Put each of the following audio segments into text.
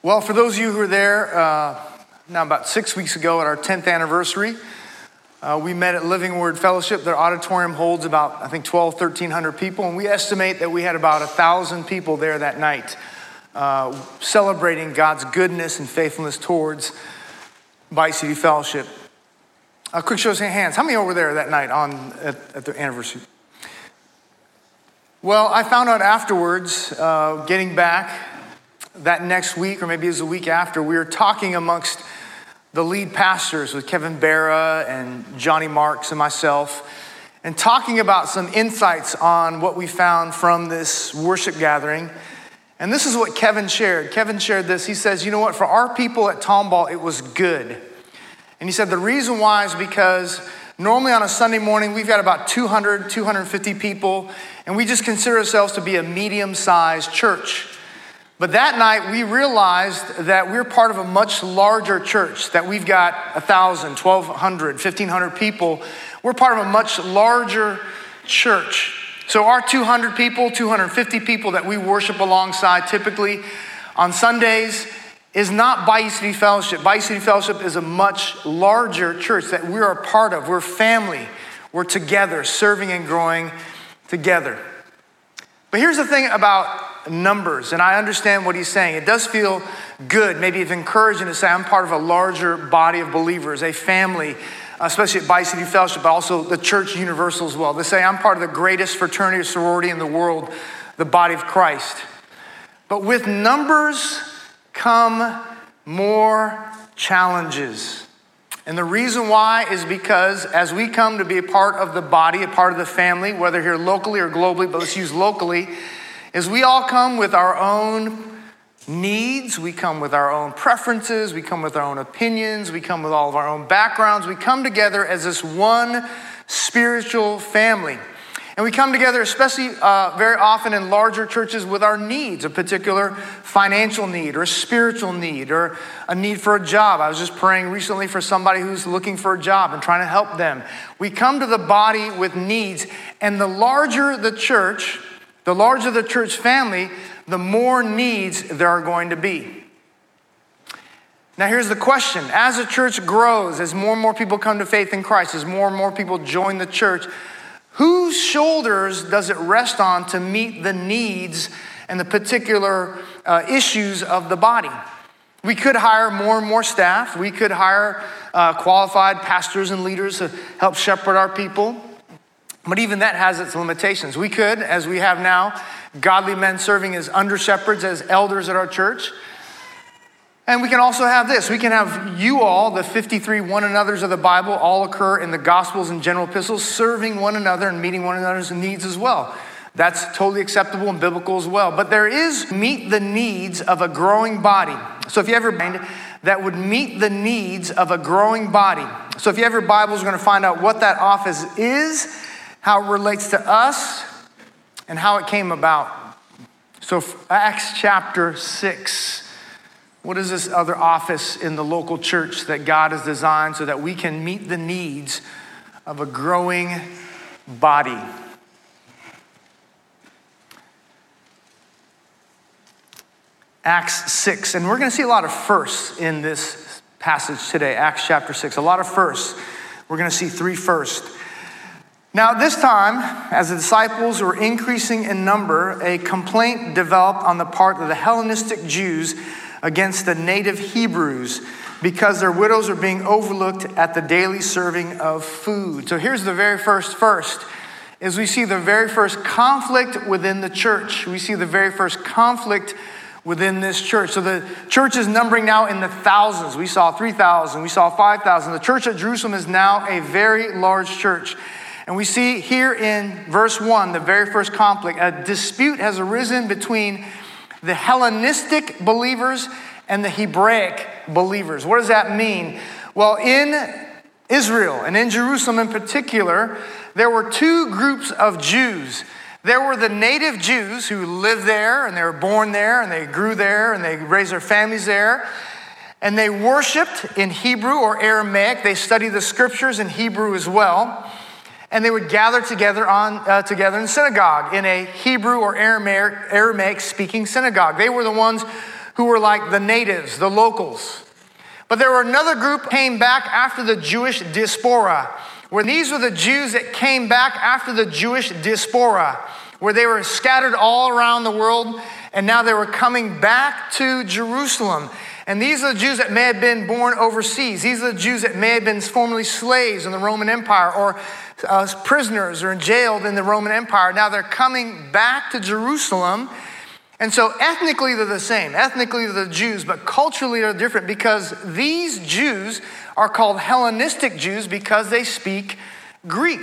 Well, for those of you who were there uh, now about six weeks ago at our 10th anniversary, uh, we met at Living Word Fellowship. Their auditorium holds about, I think, 12, 1,300 people, and we estimate that we had about 1,000 people there that night uh, celebrating God's goodness and faithfulness towards Bayou City Fellowship. A quick show of hands. How many over there that night on, at, at the anniversary? Well, I found out afterwards, uh, getting back that next week, or maybe it was the week after, we were talking amongst the lead pastors with Kevin Barra and Johnny Marks and myself, and talking about some insights on what we found from this worship gathering. And this is what Kevin shared. Kevin shared this. He says, You know what? For our people at Tomball, it was good. And he said, The reason why is because normally on a Sunday morning, we've got about 200, 250 people, and we just consider ourselves to be a medium sized church. But that night, we realized that we're part of a much larger church, that we've got 1,000, 1,200, 1,500 people. We're part of a much larger church. So, our 200 people, 250 people that we worship alongside typically on Sundays is not Bayou City Fellowship. Bayou City Fellowship is a much larger church that we're a part of. We're family. We're together, serving and growing together. But here's the thing about numbers, and I understand what he's saying. It does feel good, maybe even encouraging to say I'm part of a larger body of believers, a family, especially at Bayou City Fellowship, but also the church universal as well. To say I'm part of the greatest fraternity or sorority in the world, the body of Christ. But with numbers come more challenges. And the reason why is because as we come to be a part of the body, a part of the family, whether here locally or globally, but let's use locally, is we all come with our own needs, we come with our own preferences, we come with our own opinions, we come with all of our own backgrounds. We come together as this one spiritual family. And we come together, especially uh, very often in larger churches, with our needs a particular financial need or a spiritual need or a need for a job. I was just praying recently for somebody who's looking for a job and trying to help them. We come to the body with needs, and the larger the church, the larger the church family, the more needs there are going to be. Now, here's the question as a church grows, as more and more people come to faith in Christ, as more and more people join the church, whose shoulders does it rest on to meet the needs and the particular uh, issues of the body? We could hire more and more staff. We could hire uh, qualified pastors and leaders to help shepherd our people. But even that has its limitations. We could, as we have now, godly men serving as under shepherds, as elders at our church. And we can also have this. We can have you all, the 53 one another's of the Bible, all occur in the Gospels and general epistles, serving one another and meeting one another's needs as well. That's totally acceptable and biblical as well. But there is meet the needs of a growing body. So if you ever mind, that would meet the needs of a growing body. So if you have your Bibles, we're going to find out what that office is how it relates to us, and how it came about. So, Acts chapter 6. What is this other office in the local church that God has designed so that we can meet the needs of a growing body? Acts 6. And we're going to see a lot of firsts in this passage today, Acts chapter 6. A lot of firsts. We're going to see three firsts. Now, this time, as the disciples were increasing in number, a complaint developed on the part of the Hellenistic Jews against the native Hebrews because their widows are being overlooked at the daily serving of food. So here's the very first first is we see the very first conflict within the church. We see the very first conflict within this church. So the church is numbering now in the thousands. We saw 3,000, we saw 5,000. The church at Jerusalem is now a very large church. And we see here in verse 1, the very first conflict, a dispute has arisen between the Hellenistic believers and the Hebraic believers. What does that mean? Well, in Israel and in Jerusalem in particular, there were two groups of Jews. There were the native Jews who lived there and they were born there and they grew there and they raised their families there. And they worshiped in Hebrew or Aramaic. They studied the scriptures in Hebrew as well and they would gather together on uh, together in synagogue in a Hebrew or Aramaic, Aramaic speaking synagogue. They were the ones who were like the natives, the locals. But there were another group came back after the Jewish diaspora, where these were the Jews that came back after the Jewish diaspora, where they were scattered all around the world, and now they were coming back to Jerusalem. And these are the Jews that may have been born overseas. These are the Jews that may have been formerly slaves in the Roman Empire or uh, prisoners or in jailed in the Roman Empire. Now they're coming back to Jerusalem. And so ethnically they're the same. Ethnically they're the Jews, but culturally they're different because these Jews are called Hellenistic Jews because they speak Greek.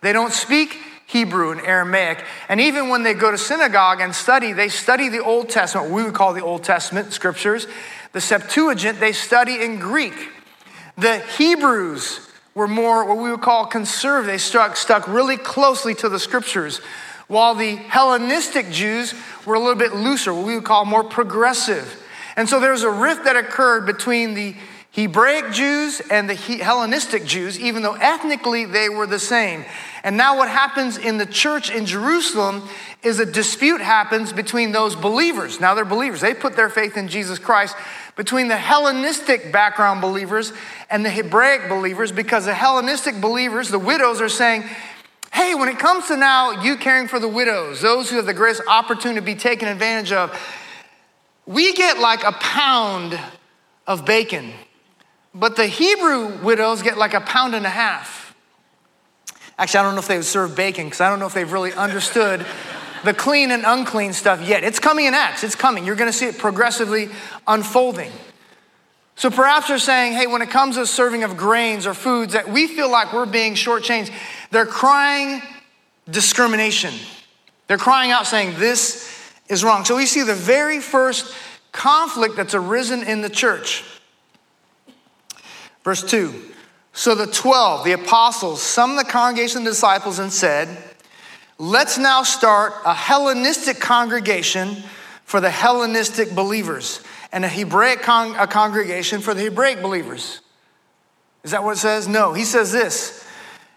They don't speak Hebrew and Aramaic. And even when they go to synagogue and study, they study the Old Testament, we would call the Old Testament scriptures. The Septuagint, they study in Greek. The Hebrews were more what we would call conservative. They stuck, stuck really closely to the scriptures, while the Hellenistic Jews were a little bit looser, what we would call more progressive. And so there's a rift that occurred between the Hebraic Jews and the Hellenistic Jews, even though ethnically they were the same. And now, what happens in the church in Jerusalem is a dispute happens between those believers. Now, they're believers, they put their faith in Jesus Christ, between the Hellenistic background believers and the Hebraic believers because the Hellenistic believers, the widows, are saying, hey, when it comes to now you caring for the widows, those who have the greatest opportunity to be taken advantage of, we get like a pound of bacon, but the Hebrew widows get like a pound and a half. Actually, I don't know if they would serve bacon because I don't know if they've really understood the clean and unclean stuff yet. It's coming in Acts, it's coming. You're going to see it progressively unfolding. So perhaps they're saying, hey, when it comes to serving of grains or foods that we feel like we're being shortchanged, they're crying discrimination. They're crying out saying, this is wrong. So we see the very first conflict that's arisen in the church. Verse 2 So the 12, the apostles, summoned the congregation of the disciples and said, Let's now start a Hellenistic congregation for the Hellenistic believers and a Hebraic con- a congregation for the Hebraic believers. Is that what it says? No. He says this.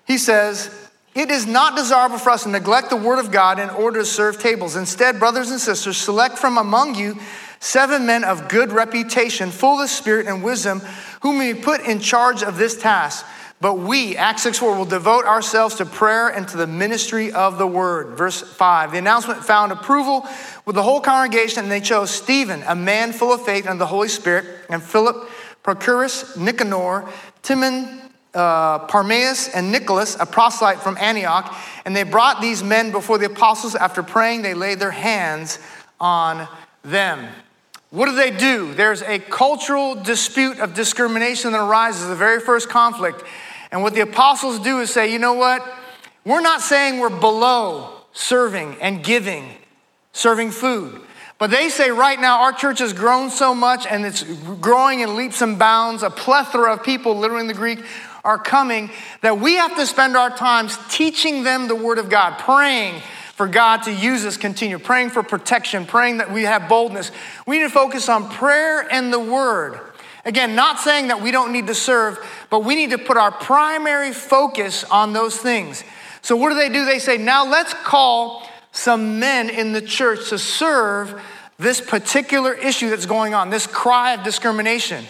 He says, It is not desirable for us to neglect the word of God in order to serve tables. Instead, brothers and sisters, select from among you seven men of good reputation, full of spirit and wisdom, whom we put in charge of this task. But we, Acts 6 4, will devote ourselves to prayer and to the ministry of the word. Verse 5. The announcement found approval with the whole congregation, and they chose Stephen, a man full of faith and the Holy Spirit, and Philip, Prochorus, Nicanor, Timon, uh, Parmenas, and Nicholas, a proselyte from Antioch. And they brought these men before the apostles. After praying, they laid their hands on them. What do they do? There's a cultural dispute of discrimination that arises, the very first conflict. And what the apostles do is say, you know what? We're not saying we're below serving and giving, serving food. But they say right now our church has grown so much and it's growing in leaps and bounds. A plethora of people, literally in the Greek, are coming that we have to spend our times teaching them the Word of God, praying for God to use us, continue praying for protection, praying that we have boldness. We need to focus on prayer and the Word. Again, not saying that we don't need to serve, but we need to put our primary focus on those things. So, what do they do? They say, now let's call some men in the church to serve this particular issue that's going on, this cry of discrimination.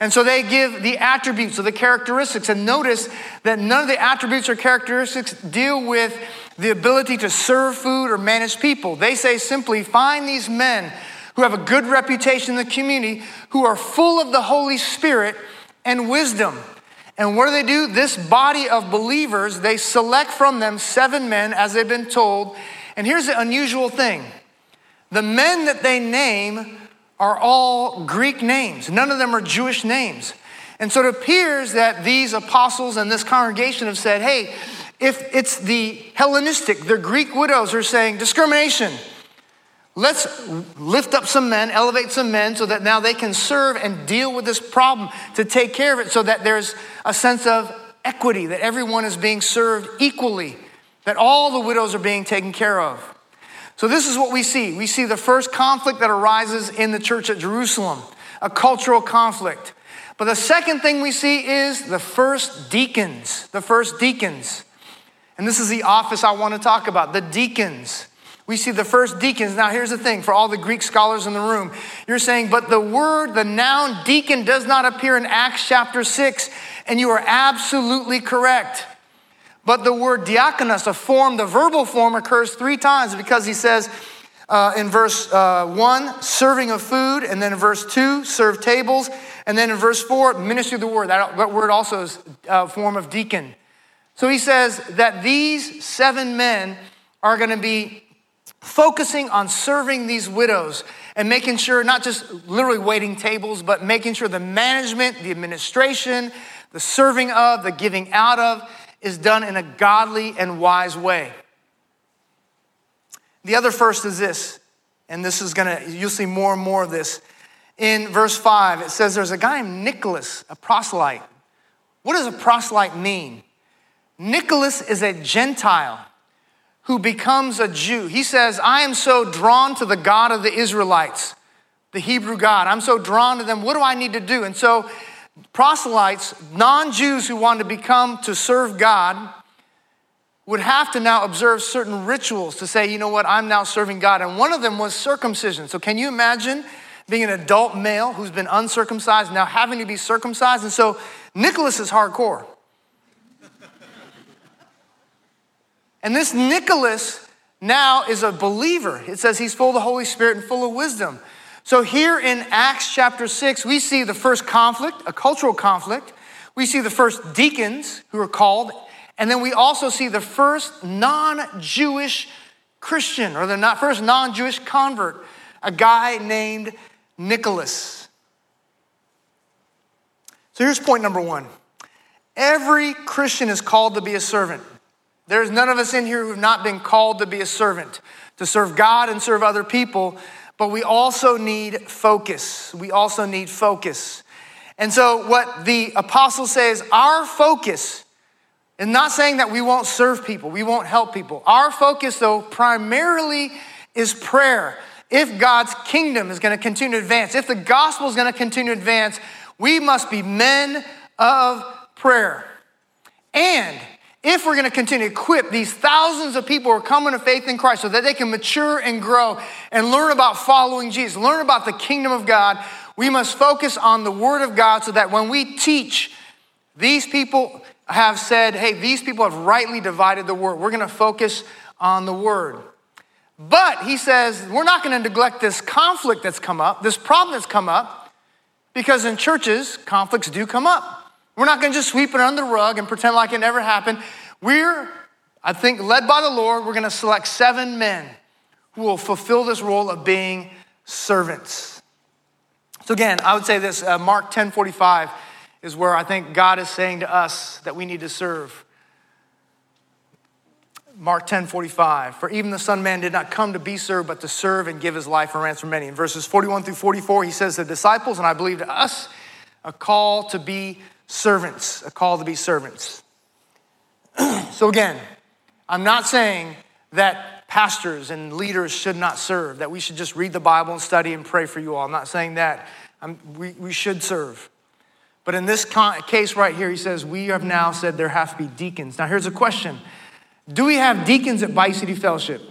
And so they give the attributes or the characteristics. And notice that none of the attributes or characteristics deal with the ability to serve food or manage people. They say simply, find these men who have a good reputation in the community, who are full of the Holy Spirit and wisdom. And what do they do? This body of believers, they select from them seven men, as they've been told. And here's the unusual thing the men that they name are all Greek names, none of them are Jewish names. And so it appears that these apostles and this congregation have said, hey, if it's the Hellenistic, the Greek widows are saying discrimination, Let's lift up some men, elevate some men so that now they can serve and deal with this problem to take care of it so that there's a sense of equity, that everyone is being served equally, that all the widows are being taken care of. So, this is what we see. We see the first conflict that arises in the church at Jerusalem, a cultural conflict. But the second thing we see is the first deacons, the first deacons. And this is the office I want to talk about the deacons. We see the first deacons. Now, here's the thing for all the Greek scholars in the room. You're saying, but the word, the noun deacon, does not appear in Acts chapter 6, and you are absolutely correct. But the word diakonos, a form, the verbal form, occurs three times because he says uh, in verse uh, 1, serving of food, and then in verse 2, serve tables, and then in verse 4, ministry of the word. That, that word also is a form of deacon. So he says that these seven men are going to be focusing on serving these widows and making sure, not just literally waiting tables, but making sure the management, the administration, the serving of, the giving out of is done in a godly and wise way. The other first is this, and this is gonna, you'll see more and more of this. In verse 5, it says there's a guy named Nicholas, a proselyte. What does a proselyte mean? Nicholas is a Gentile who becomes a Jew. He says, I am so drawn to the God of the Israelites, the Hebrew God. I'm so drawn to them. What do I need to do? And so, proselytes, non Jews who want to become to serve God, would have to now observe certain rituals to say, you know what, I'm now serving God. And one of them was circumcision. So, can you imagine being an adult male who's been uncircumcised, now having to be circumcised? And so, Nicholas is hardcore. And this Nicholas now is a believer. It says he's full of the Holy Spirit and full of wisdom. So here in Acts chapter 6, we see the first conflict, a cultural conflict. We see the first deacons who are called. And then we also see the first non Jewish Christian or the first non Jewish convert, a guy named Nicholas. So here's point number one every Christian is called to be a servant. There's none of us in here who have not been called to be a servant, to serve God and serve other people, but we also need focus. We also need focus. And so, what the apostle says, our focus is not saying that we won't serve people, we won't help people. Our focus, though, primarily is prayer. If God's kingdom is going to continue to advance, if the gospel is going to continue to advance, we must be men of prayer. And if we're going to continue to equip these thousands of people who are coming to faith in Christ so that they can mature and grow and learn about following Jesus, learn about the kingdom of God, we must focus on the Word of God so that when we teach, these people have said, hey, these people have rightly divided the Word. We're going to focus on the Word. But he says, we're not going to neglect this conflict that's come up, this problem that's come up, because in churches, conflicts do come up. We're not going to just sweep it under the rug and pretend like it never happened. We're, I think, led by the Lord, we're going to select seven men who will fulfill this role of being servants. So again, I would say this uh, Mark 10 45 is where I think God is saying to us that we need to serve. Mark 10 45, for even the Son man did not come to be served, but to serve and give his life a ransom for many. In verses 41 through 44, he says, The disciples, and I believe to us, a call to be servants, a call to be servants. so, again, I'm not saying that pastors and leaders should not serve, that we should just read the Bible and study and pray for you all. I'm not saying that. We, we should serve. But in this case right here, he says, We have now said there have to be deacons. Now, here's a question Do we have deacons at Bayou City Fellowship?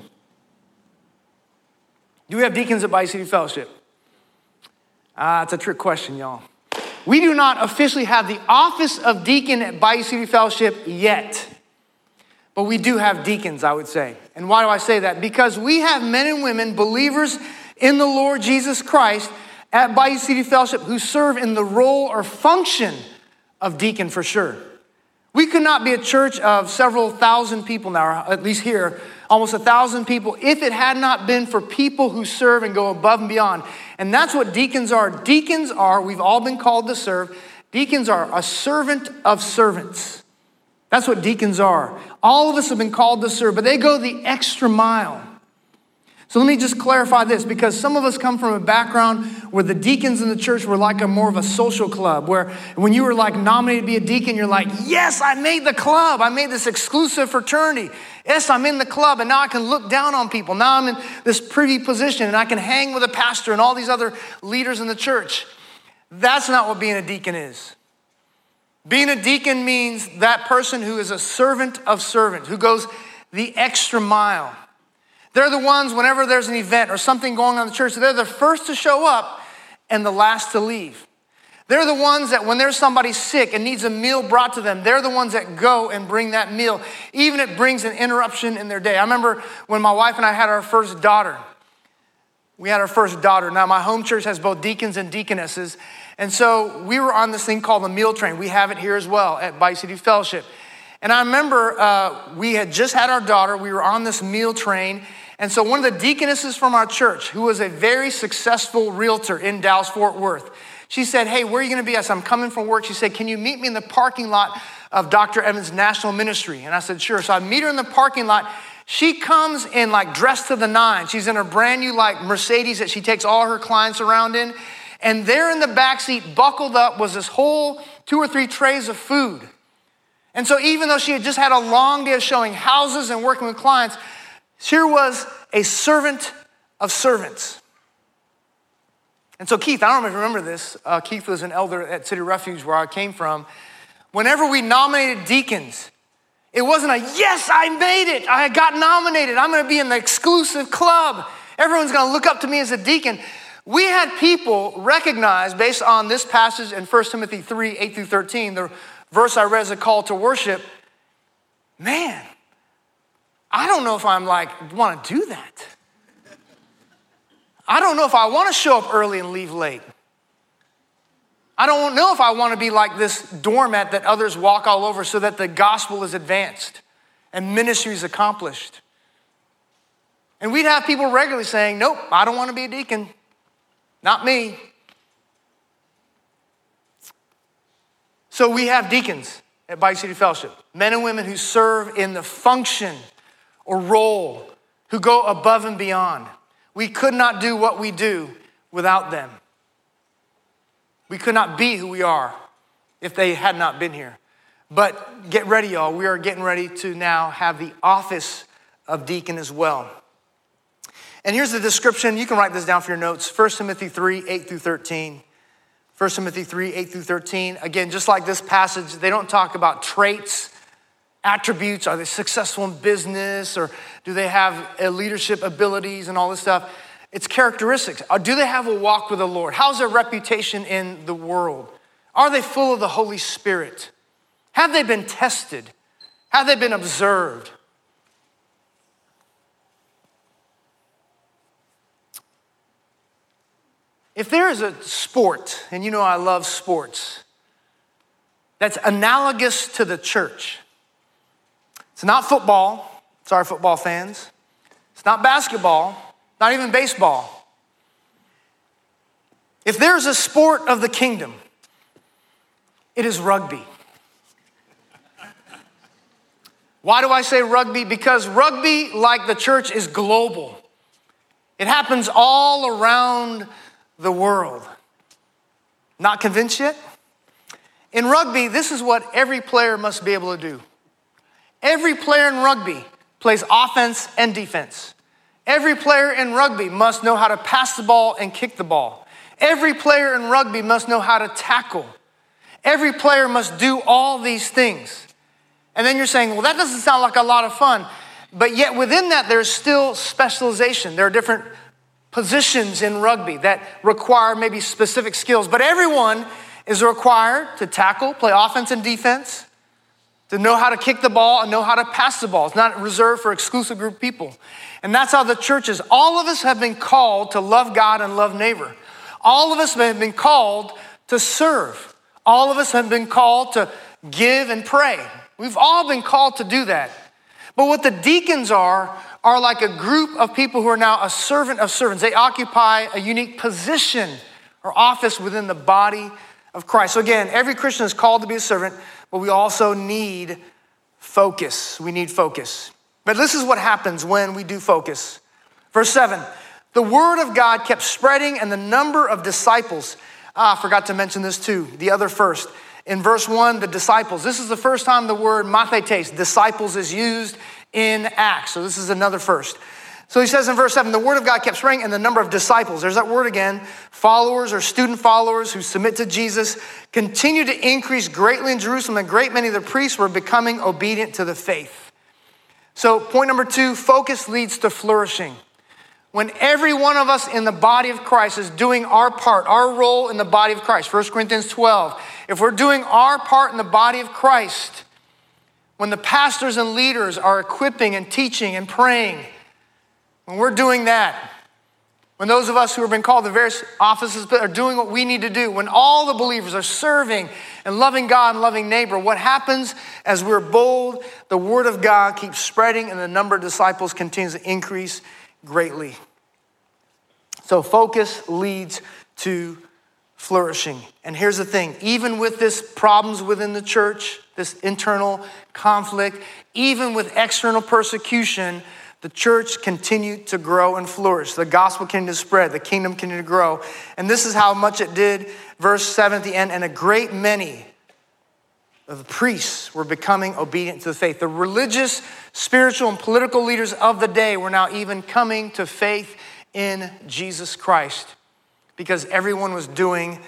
Do we have deacons at Bayou City Fellowship? Ah, uh, it's a trick question, y'all. We do not officially have the office of deacon at Bayou City Fellowship yet, but we do have deacons, I would say. And why do I say that? Because we have men and women, believers in the Lord Jesus Christ at Bayou City Fellowship who serve in the role or function of deacon for sure. We could not be a church of several thousand people now, at least here, almost a thousand people, if it had not been for people who serve and go above and beyond. And that's what deacons are. Deacons are, we've all been called to serve, deacons are a servant of servants. That's what deacons are. All of us have been called to serve, but they go the extra mile. So let me just clarify this because some of us come from a background where the deacons in the church were like a more of a social club, where when you were like nominated to be a deacon, you're like, yes, I made the club. I made this exclusive fraternity. Yes, I'm in the club, and now I can look down on people. Now I'm in this privy position, and I can hang with a pastor and all these other leaders in the church. That's not what being a deacon is. Being a deacon means that person who is a servant of servants, who goes the extra mile They're the ones, whenever there's an event or something going on in the church, they're the first to show up and the last to leave. They're the ones that when there's somebody sick and needs a meal brought to them, they're the ones that go and bring that meal, even if it brings an interruption in their day. I remember when my wife and I had our first daughter. We had our first daughter. Now, my home church has both deacons and deaconesses. And so we were on this thing called the meal train. We have it here as well at Bayou City Fellowship. And I remember uh, we had just had our daughter. We were on this meal train. And so one of the deaconesses from our church, who was a very successful realtor in Dallas, Fort Worth, she said, Hey, where are you going to be? I said, I'm coming from work. She said, Can you meet me in the parking lot of Dr. Evans National Ministry? And I said, Sure. So I meet her in the parking lot. She comes in like dressed to the nine. She's in a brand new like Mercedes that she takes all her clients around in. And there in the back seat, buckled up, was this whole two or three trays of food. And so even though she had just had a long day of showing houses and working with clients, here was a servant of servants. And so, Keith, I don't know if you remember this. Uh, Keith was an elder at City Refuge where I came from. Whenever we nominated deacons, it wasn't a yes, I made it. I got nominated. I'm going to be in the exclusive club. Everyone's going to look up to me as a deacon. We had people recognize, based on this passage in 1 Timothy 3 8 through 13, the verse I read as a call to worship. Man, I don't know if I'm like, want to do that. I don't know if I want to show up early and leave late. I don't know if I want to be like this doormat that others walk all over so that the gospel is advanced and ministry is accomplished. And we'd have people regularly saying, Nope, I don't want to be a deacon. Not me. So we have deacons at Bayou City Fellowship, men and women who serve in the function or role, who go above and beyond. We could not do what we do without them. We could not be who we are if they had not been here. But get ready, y'all. We are getting ready to now have the office of deacon as well. And here's the description. You can write this down for your notes 1 Timothy 3 8 through 13. 1 Timothy 3 8 through 13. Again, just like this passage, they don't talk about traits attributes? Are they successful in business or do they have leadership abilities and all this stuff? It's characteristics. Uh, do they have a walk with the Lord? How's their reputation in the world? Are they full of the Holy Spirit? Have they been tested? Have they been observed? If there is a sport, and you know I love sports, that's analogous to the church, it's not football. Sorry, football fans. It's not basketball, not even baseball. If there's a sport of the kingdom, it is rugby. Why do I say rugby? Because rugby, like the church, is global. It happens all around the world. Not convinced yet? In rugby, this is what every player must be able to do Every player in rugby plays offense and defense. Every player in rugby must know how to pass the ball and kick the ball. Every player in rugby must know how to tackle. Every player must do all these things. And then you're saying, well, that doesn't sound like a lot of fun. But yet within that, there's still specialization. There are different positions in rugby that require maybe specific skills. But everyone is required to tackle, play offense and defense, to know how to kick the ball and know how to pass the ball. It's not reserved for exclusive group people. And that's how the church is. All of us have been called to love God and love neighbor. All of us have been called to serve. All of us have been called to give and pray. We've all been called to do that. But what the deacons are, are like a group of people who are now a servant of servants. They occupy a unique position or office within the body of Christ. So again, every Christian is called to be a servant, but we also need focus. We need focus. But this is what happens when we do focus. Verse 7 The word of God kept spreading, and the number of disciples. Ah, I forgot to mention this too, the other first. In verse 1, the disciples. This is the first time the word mathetes, disciples, is used in Acts. So this is another first. So he says in verse 7 the word of God kept spreading, and the number of disciples, there's that word again, followers or student followers who submit to Jesus, continued to increase greatly in Jerusalem, and great many of the priests were becoming obedient to the faith. So, point number two focus leads to flourishing. When every one of us in the body of Christ is doing our part, our role in the body of Christ, 1 Corinthians 12, if we're doing our part in the body of Christ, when the pastors and leaders are equipping and teaching and praying, when we're doing that, when those of us who have been called to various offices are doing what we need to do, when all the believers are serving and loving God and loving neighbor, what happens as we're bold, the word of God keeps spreading and the number of disciples continues to increase greatly. So focus leads to flourishing. And here's the thing even with this problems within the church, this internal conflict, even with external persecution, the church continued to grow and flourish. The gospel continued to spread. The kingdom continued to grow. And this is how much it did. Verse 7 at the end, and a great many of the priests were becoming obedient to the faith. The religious, spiritual, and political leaders of the day were now even coming to faith in Jesus Christ because everyone was doing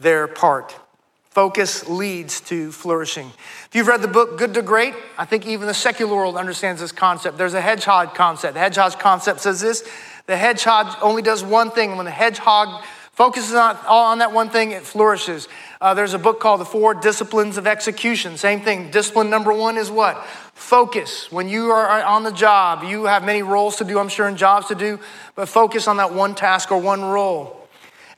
their part. Focus leads to flourishing. If you've read the book Good to Great, I think even the secular world understands this concept. There's a hedgehog concept. The hedgehog concept says this the hedgehog only does one thing. When the hedgehog focuses on, on that one thing, it flourishes. Uh, there's a book called The Four Disciplines of Execution. Same thing. Discipline number one is what? Focus. When you are on the job, you have many roles to do, I'm sure, and jobs to do, but focus on that one task or one role.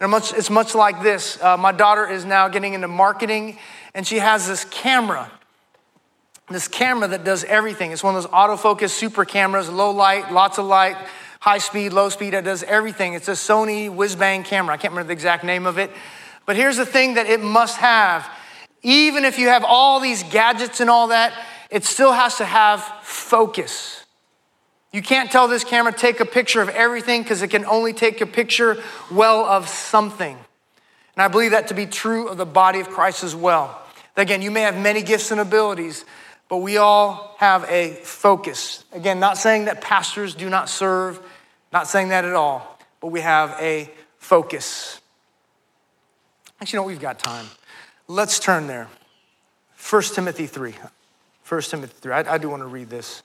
And much, it's much like this. Uh, my daughter is now getting into marketing, and she has this camera. This camera that does everything. It's one of those autofocus super cameras, low light, lots of light, high speed, low speed. It does everything. It's a Sony whiz bang camera. I can't remember the exact name of it. But here's the thing that it must have. Even if you have all these gadgets and all that, it still has to have focus. You can't tell this camera take a picture of everything because it can only take a picture well of something. And I believe that to be true of the body of Christ as well. Again, you may have many gifts and abilities, but we all have a focus. Again, not saying that pastors do not serve, not saying that at all, but we have a focus. Actually, you know, we've got time. Let's turn there. 1 Timothy 3. 1 Timothy 3. I, I do want to read this.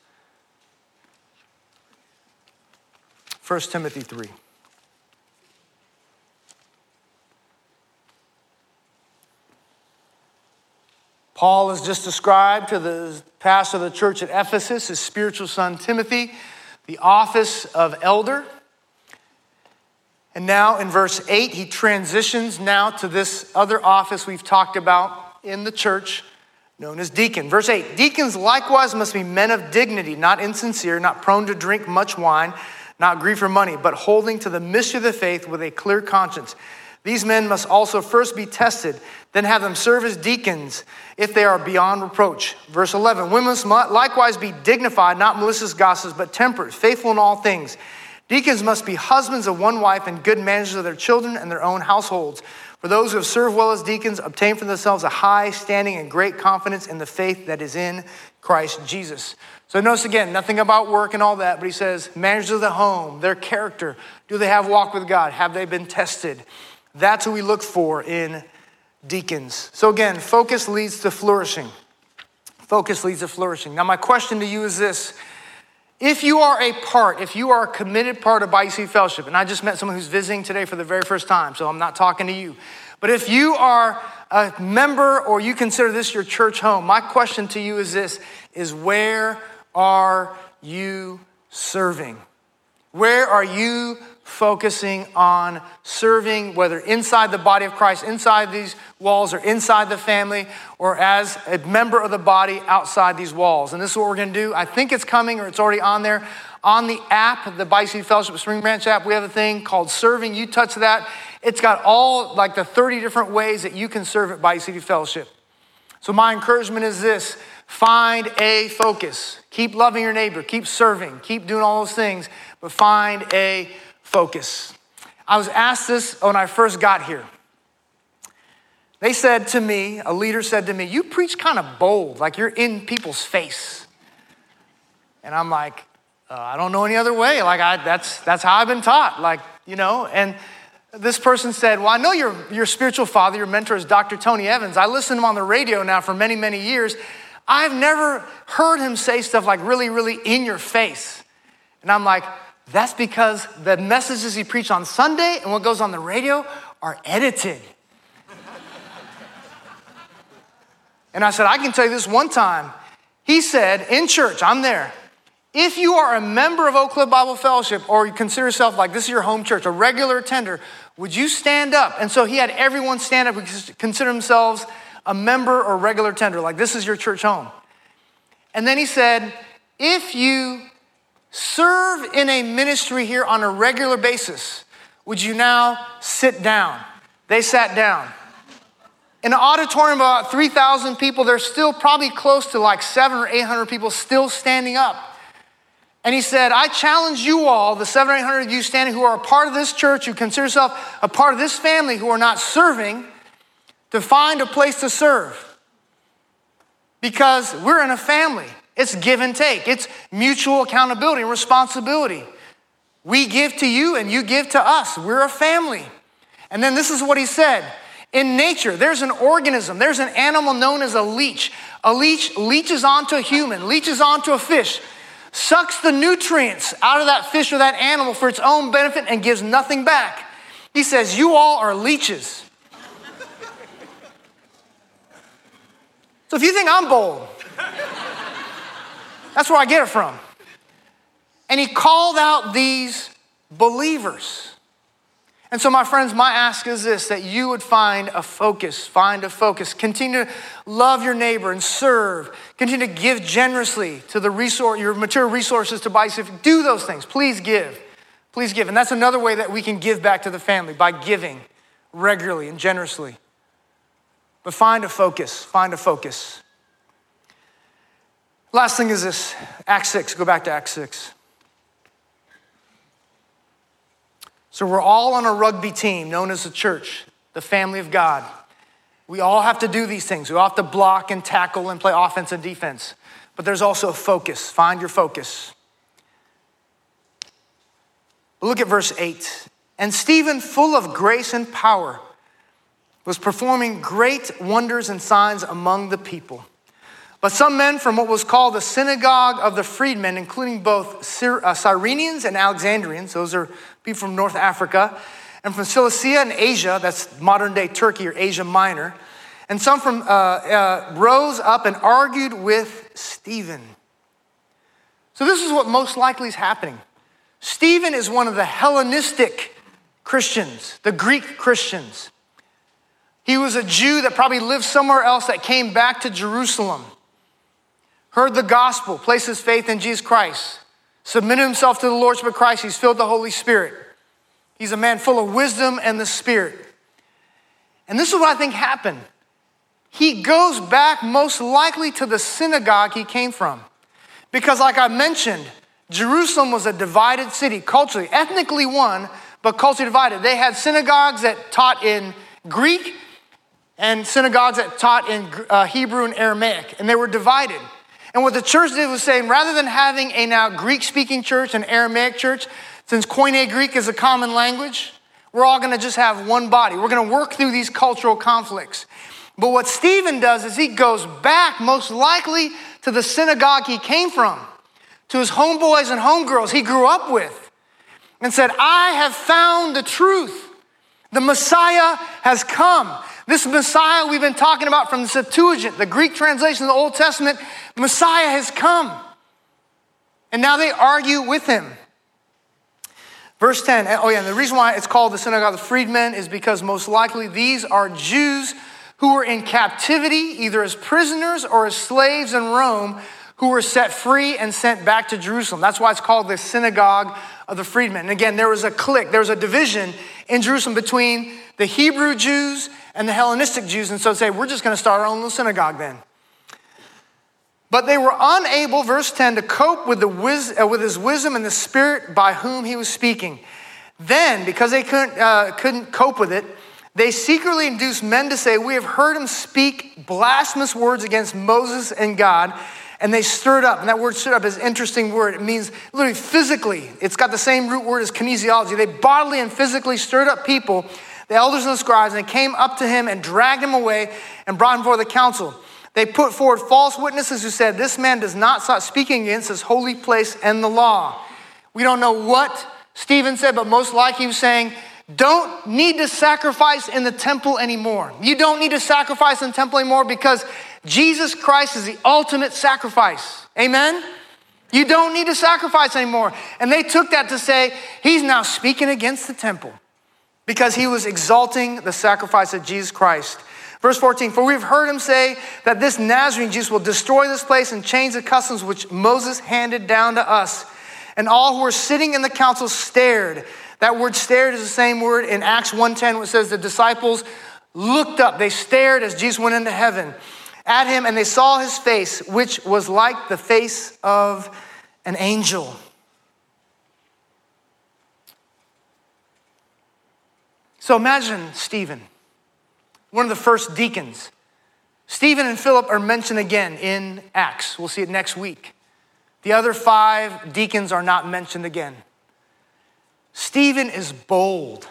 1 Timothy 3. Paul has just described to the pastor of the church at Ephesus, his spiritual son Timothy, the office of elder. And now in verse 8, he transitions now to this other office we've talked about in the church, known as deacon. Verse 8 Deacons likewise must be men of dignity, not insincere, not prone to drink much wine, not greed for money, but holding to the mystery of the faith with a clear conscience. These men must also first be tested, then have them serve as deacons if they are beyond reproach. Verse 11 Women must likewise be dignified, not malicious gossips, but temperate, faithful in all things. Deacons must be husbands of one wife and good managers of their children and their own households. For those who have served well as deacons obtain for themselves a high standing and great confidence in the faith that is in Christ Jesus. So notice again, nothing about work and all that, but he says, managers of the home, their character. Do they have walk with God? Have they been tested? That's what we look for in deacons. So again, focus leads to flourishing. Focus leads to flourishing. Now, my question to you is this if you are a part, if you are a committed part of City Fellowship, and I just met someone who's visiting today for the very first time, so I'm not talking to you. But if you are a member or you consider this your church home, my question to you is this is where are you serving? Where are you focusing on serving, whether inside the body of Christ, inside these walls, or inside the family, or as a member of the body outside these walls. And this is what we're going to do. I think it's coming, or it's already on there. On the app, the City Fellowship Spring Branch app, we have a thing called Serving. You touch that, it's got all like the 30 different ways that you can serve at City Fellowship. So, my encouragement is this find a focus. Keep loving your neighbor, keep serving, keep doing all those things, but find a focus. I was asked this when I first got here. They said to me, a leader said to me, You preach kind of bold, like you're in people's face. And I'm like, uh, I don't know any other way. Like, I, that's, that's how I've been taught. Like, you know, and this person said, Well, I know your, your spiritual father, your mentor is Dr. Tony Evans. I listen to him on the radio now for many, many years. I've never heard him say stuff like really, really in your face. And I'm like, that's because the messages he preached on Sunday and what goes on the radio are edited. and I said, I can tell you this one time. He said in church, I'm there. If you are a member of Oak Cliff Bible Fellowship or you consider yourself like this is your home church, a regular attender, would you stand up? And so he had everyone stand up consider themselves a member or regular tender, like this is your church home. And then he said, if you serve in a ministry here on a regular basis, would you now sit down? They sat down. In an auditorium of about 3,000 people, there's still probably close to like seven or 800 people still standing up. And he said, I challenge you all, the seven or 800 of you standing who are a part of this church, who consider yourself a part of this family, who are not serving, to find a place to serve. Because we're in a family. It's give and take, it's mutual accountability and responsibility. We give to you and you give to us. We're a family. And then this is what he said. In nature, there's an organism, there's an animal known as a leech. A leech leeches onto a human, leeches onto a fish, sucks the nutrients out of that fish or that animal for its own benefit and gives nothing back. He says, You all are leeches. So if you think I'm bold, that's where I get it from. And he called out these believers. And so, my friends, my ask is this that you would find a focus, find a focus. Continue to love your neighbor and serve. Continue to give generously to the resource, your material resources to buy. Do those things. Please give. Please give. And that's another way that we can give back to the family by giving regularly and generously. But find a focus, find a focus. Last thing is this Acts 6, go back to Acts 6. So we're all on a rugby team known as the church, the family of God. We all have to do these things. We all have to block and tackle and play offense and defense. But there's also a focus. Find your focus. Look at verse 8. And Stephen, full of grace and power, was performing great wonders and signs among the people. But some men from what was called the synagogue of the freedmen, including both uh, Cyrenians and Alexandrians, those are people from North Africa, and from Cilicia and Asia, that's modern day Turkey or Asia Minor, and some from uh, uh, rose up and argued with Stephen. So this is what most likely is happening. Stephen is one of the Hellenistic Christians, the Greek Christians. He was a Jew that probably lived somewhere else that came back to Jerusalem heard the gospel, placed his faith in Jesus Christ, submitted himself to the Lordship of Christ, he's filled the Holy Spirit. He's a man full of wisdom and the Spirit. And this is what I think happened. He goes back most likely to the synagogue he came from. Because, like I mentioned, Jerusalem was a divided city, culturally, ethnically one, but culturally divided. They had synagogues that taught in Greek and synagogues that taught in uh, Hebrew and Aramaic, and they were divided. And what the church did was saying, rather than having a now Greek speaking church and Aramaic church, since Koine Greek is a common language, we're all to just have one body. We're to work through these cultural conflicts. But what Stephen does is he goes back, most likely, to the synagogue he came from, to his homeboys and homegirls he grew up with, and said, I have found the truth. The Messiah has come. This Messiah we've been talking about from the Septuagint, the Greek translation of the Old Testament, Messiah has come. And now they argue with him. Verse 10, oh yeah, and the reason why it's called the synagogue of the freedmen is because most likely these are Jews who were in captivity, either as prisoners or as slaves in Rome, who were set free and sent back to Jerusalem. That's why it's called the synagogue of the freedmen. And again, there was a clique, there was a division in Jerusalem between the Hebrew Jews and the Hellenistic Jews, and so say, we're just going to start our own little synagogue then. But they were unable, verse 10, to cope with, the uh, with his wisdom and the spirit by whom he was speaking. Then, because they couldn't, uh, couldn't cope with it, they secretly induced men to say, We have heard him speak blasphemous words against Moses and God. And they stirred up. And that word stirred up is an interesting word. It means literally physically. It's got the same root word as kinesiology. They bodily and physically stirred up people the elders and the scribes, and they came up to him and dragged him away and brought him before the council. They put forward false witnesses who said, This man does not stop speaking against this holy place and the law. We don't know what Stephen said, but most likely he was saying, Don't need to sacrifice in the temple anymore. You don't need to sacrifice in the temple anymore because Jesus Christ is the ultimate sacrifice. Amen? You don't need to sacrifice anymore. And they took that to say, He's now speaking against the temple because he was exalting the sacrifice of Jesus Christ. Verse 14, for we've heard him say that this Nazarene Jesus will destroy this place and change the customs which Moses handed down to us. And all who were sitting in the council stared. That word stared is the same word in Acts 1.10 which says the disciples looked up. They stared as Jesus went into heaven at him and they saw his face, which was like the face of an angel. So imagine Stephen one of the first deacons. Stephen and Philip are mentioned again in Acts. We'll see it next week. The other five deacons are not mentioned again. Stephen is bold.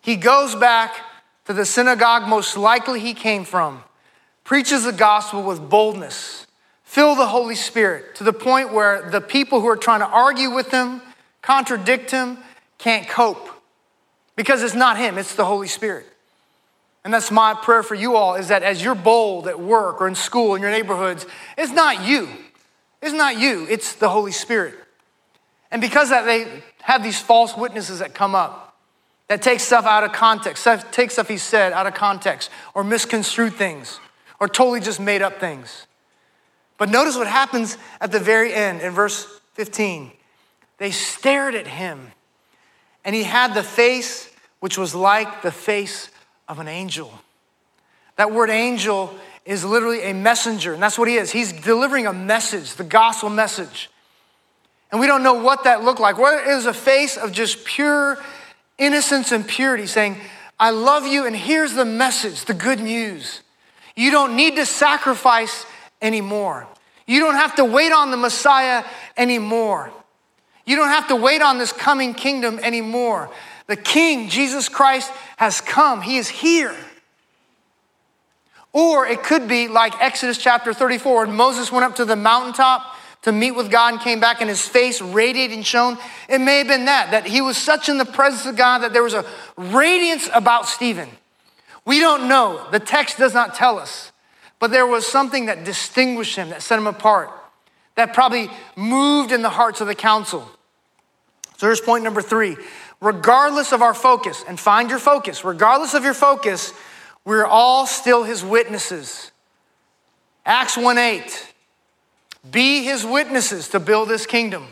He goes back to the synagogue most likely he came from, preaches the gospel with boldness, fill the Holy Spirit to the point where the people who are trying to argue with him, contradict him, can't cope because it's not him, it's the Holy Spirit. And that's my prayer for you all is that as you're bold at work or in school, in your neighborhoods, it's not you. It's not you, it's the Holy Spirit. And because that they have these false witnesses that come up, that take stuff out of context, take stuff he said out of context, or misconstrue things, or totally just made up things. But notice what happens at the very end in verse 15. They stared at him, and he had the face which was like the face of an angel. That word angel is literally a messenger, and that's what he is. He's delivering a message, the gospel message. And we don't know what that looked like. What is a face of just pure innocence and purity saying, I love you, and here's the message, the good news. You don't need to sacrifice anymore. You don't have to wait on the Messiah anymore. You don't have to wait on this coming kingdom anymore. The King, Jesus Christ, has come. He is here. Or it could be like Exodus chapter 34, when Moses went up to the mountaintop to meet with God and came back and his face radiated and shone. It may have been that, that he was such in the presence of God that there was a radiance about Stephen. We don't know. The text does not tell us. But there was something that distinguished him, that set him apart, that probably moved in the hearts of the council. So here's point number three regardless of our focus, and find your focus, regardless of your focus, we're all still his witnesses. Acts 1 8. Be his witnesses to build his kingdom.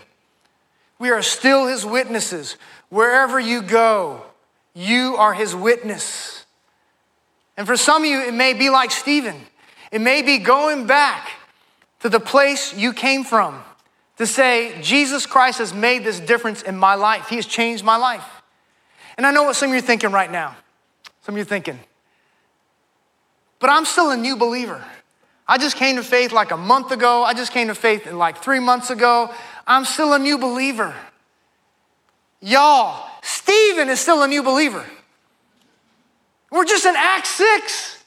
We are still his witnesses. Wherever you go, you are his witness. And for some of you, it may be like Stephen. It may be going back to the place you came from to say, Jesus Christ has made this difference in my life. He has changed my life. And I know what some of you are thinking right now. Some of you are thinking, but I'm still a new believer. I just came to faith like a month ago. I just came to faith like three months ago. I'm still a new believer. Y'all, Stephen is still a new believer. We're just in Acts 6.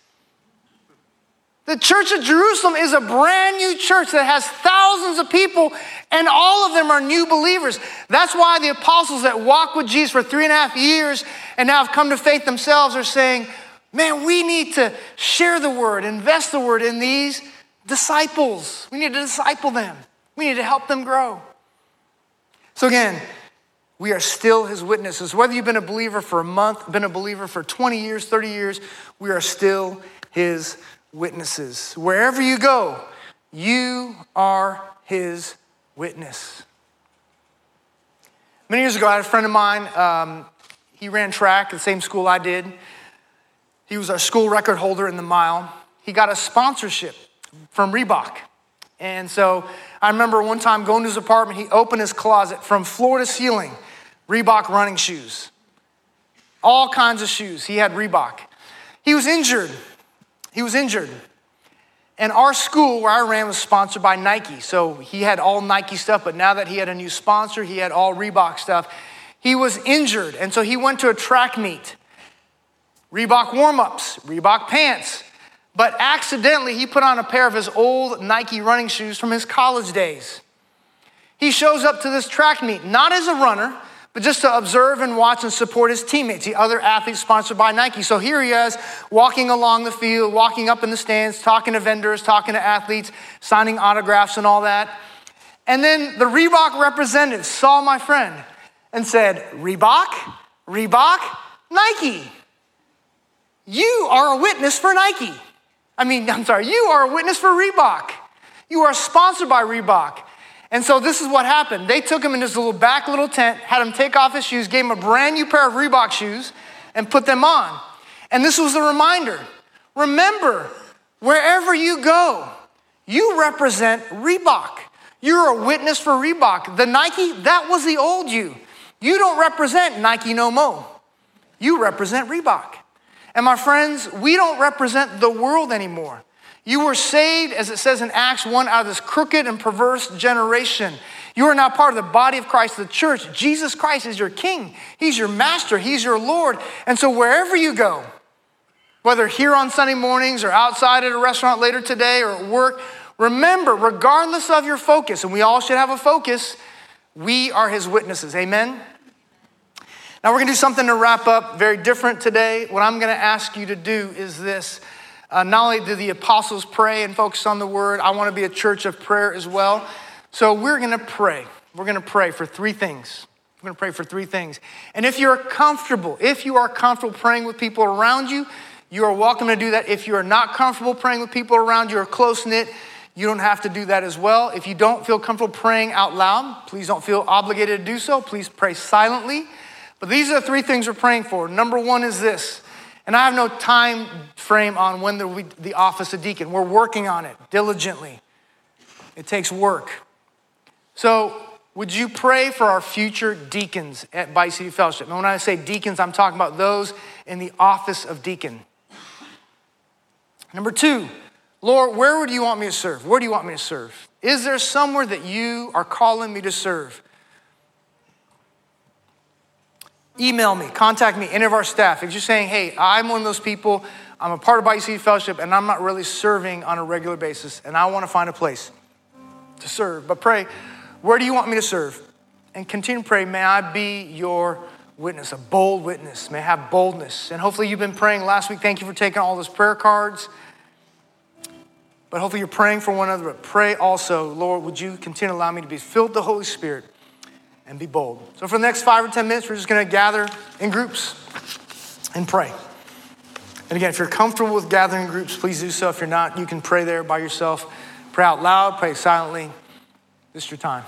The church of Jerusalem is a brand new church that has thousands of people, and all of them are new believers. That's why the apostles that walked with Jesus for three and a half years and now have come to faith themselves are saying, Man, we need to share the word, invest the word in these disciples. We need to disciple them, we need to help them grow. So, again, we are still his witnesses. Whether you've been a believer for a month, been a believer for 20 years, 30 years, we are still his witnesses. Wherever you go, you are his witness. Many years ago, I had a friend of mine. Um, he ran track at the same school I did. He was our school record holder in the mile. He got a sponsorship from Reebok. And so I remember one time going to his apartment, he opened his closet from floor to ceiling, Reebok running shoes. All kinds of shoes. He had Reebok. He was injured he was injured. And our school where I ran was sponsored by Nike. So he had all Nike stuff, but now that he had a new sponsor, he had all Reebok stuff. He was injured, and so he went to a track meet. Reebok warm ups, Reebok pants. but accidentally he put on a pair of his old Nike running shoes from his college days. He shows up to this track meet, not as a runner, but just to observe and watch and support his teammates, the other athletes sponsored by Nike. So here he is, walking along the field, walking up in the stands, talking to vendors, talking to athletes, signing autographs and all that. And then the Reebok representative saw my friend and said, Reebok, Reebok, Nike. You are a witness for Nike. I mean, I'm sorry, you are a witness for Reebok. You are sponsored by Reebok. And so this is what happened. They took him in his little back little tent, had him take off his shoes, gave him a brand new pair of Reebok shoes, and put them on. And this was a reminder. Remember, wherever you go, you represent Reebok. You're a witness for Reebok. The Nike, that was the old you. You don't represent Nike no more. You represent Reebok. And my friends, we don't represent the world anymore. You were saved, as it says in Acts 1, out of this crooked and perverse generation. You are now part of the body of Christ, the church. Jesus Christ is your king, He's your master, He's your Lord. And so wherever you go, whether here on Sunday mornings or outside at a restaurant later today or at work, remember, regardless of your focus, and we all should have a focus, we are His witnesses. Amen? Now, we're going to do something to wrap up very different today. What I'm going to ask you to do is this uh, not only do the apostles pray and focus on the word, I want to be a church of prayer as well. So we're going to pray. We're going to pray for three things. We're going to pray for three things. And if you're comfortable, if you are comfortable praying with people around you, you are welcome to do that. If you are not comfortable praying with people around you or close knit, you don't have to do that as well. If you don't feel comfortable praying out loud, please don't feel obligated to do so. Please pray silently. But these are the three things we're praying for. Number one is this and I have no time frame on when be the office of deacon. We're working on it diligently. It takes work. So, would you pray for our future deacons at Bayou City Fellowship? And when I say deacons, I'm talking about those in the office of deacon. Number two, Lord, where would you want me to serve? Where do you want me to serve? Is there somewhere that you are calling me to serve? email me, contact me, any of our staff. If you're saying, hey, I'm one of those people, I'm a part of City Fellowship, and I'm not really serving on a regular basis, and I want to find a place to serve. But pray, where do you want me to serve? And continue to pray, may I be your witness, a bold witness. May I have boldness. And hopefully you've been praying last week. Thank you for taking all those prayer cards. But hopefully you're praying for one another. But pray also, Lord, would you continue to allow me to be filled with the Holy Spirit and be bold. So, for the next five or 10 minutes, we're just going to gather in groups and pray. And again, if you're comfortable with gathering groups, please do so. If you're not, you can pray there by yourself. Pray out loud, pray silently. This is your time.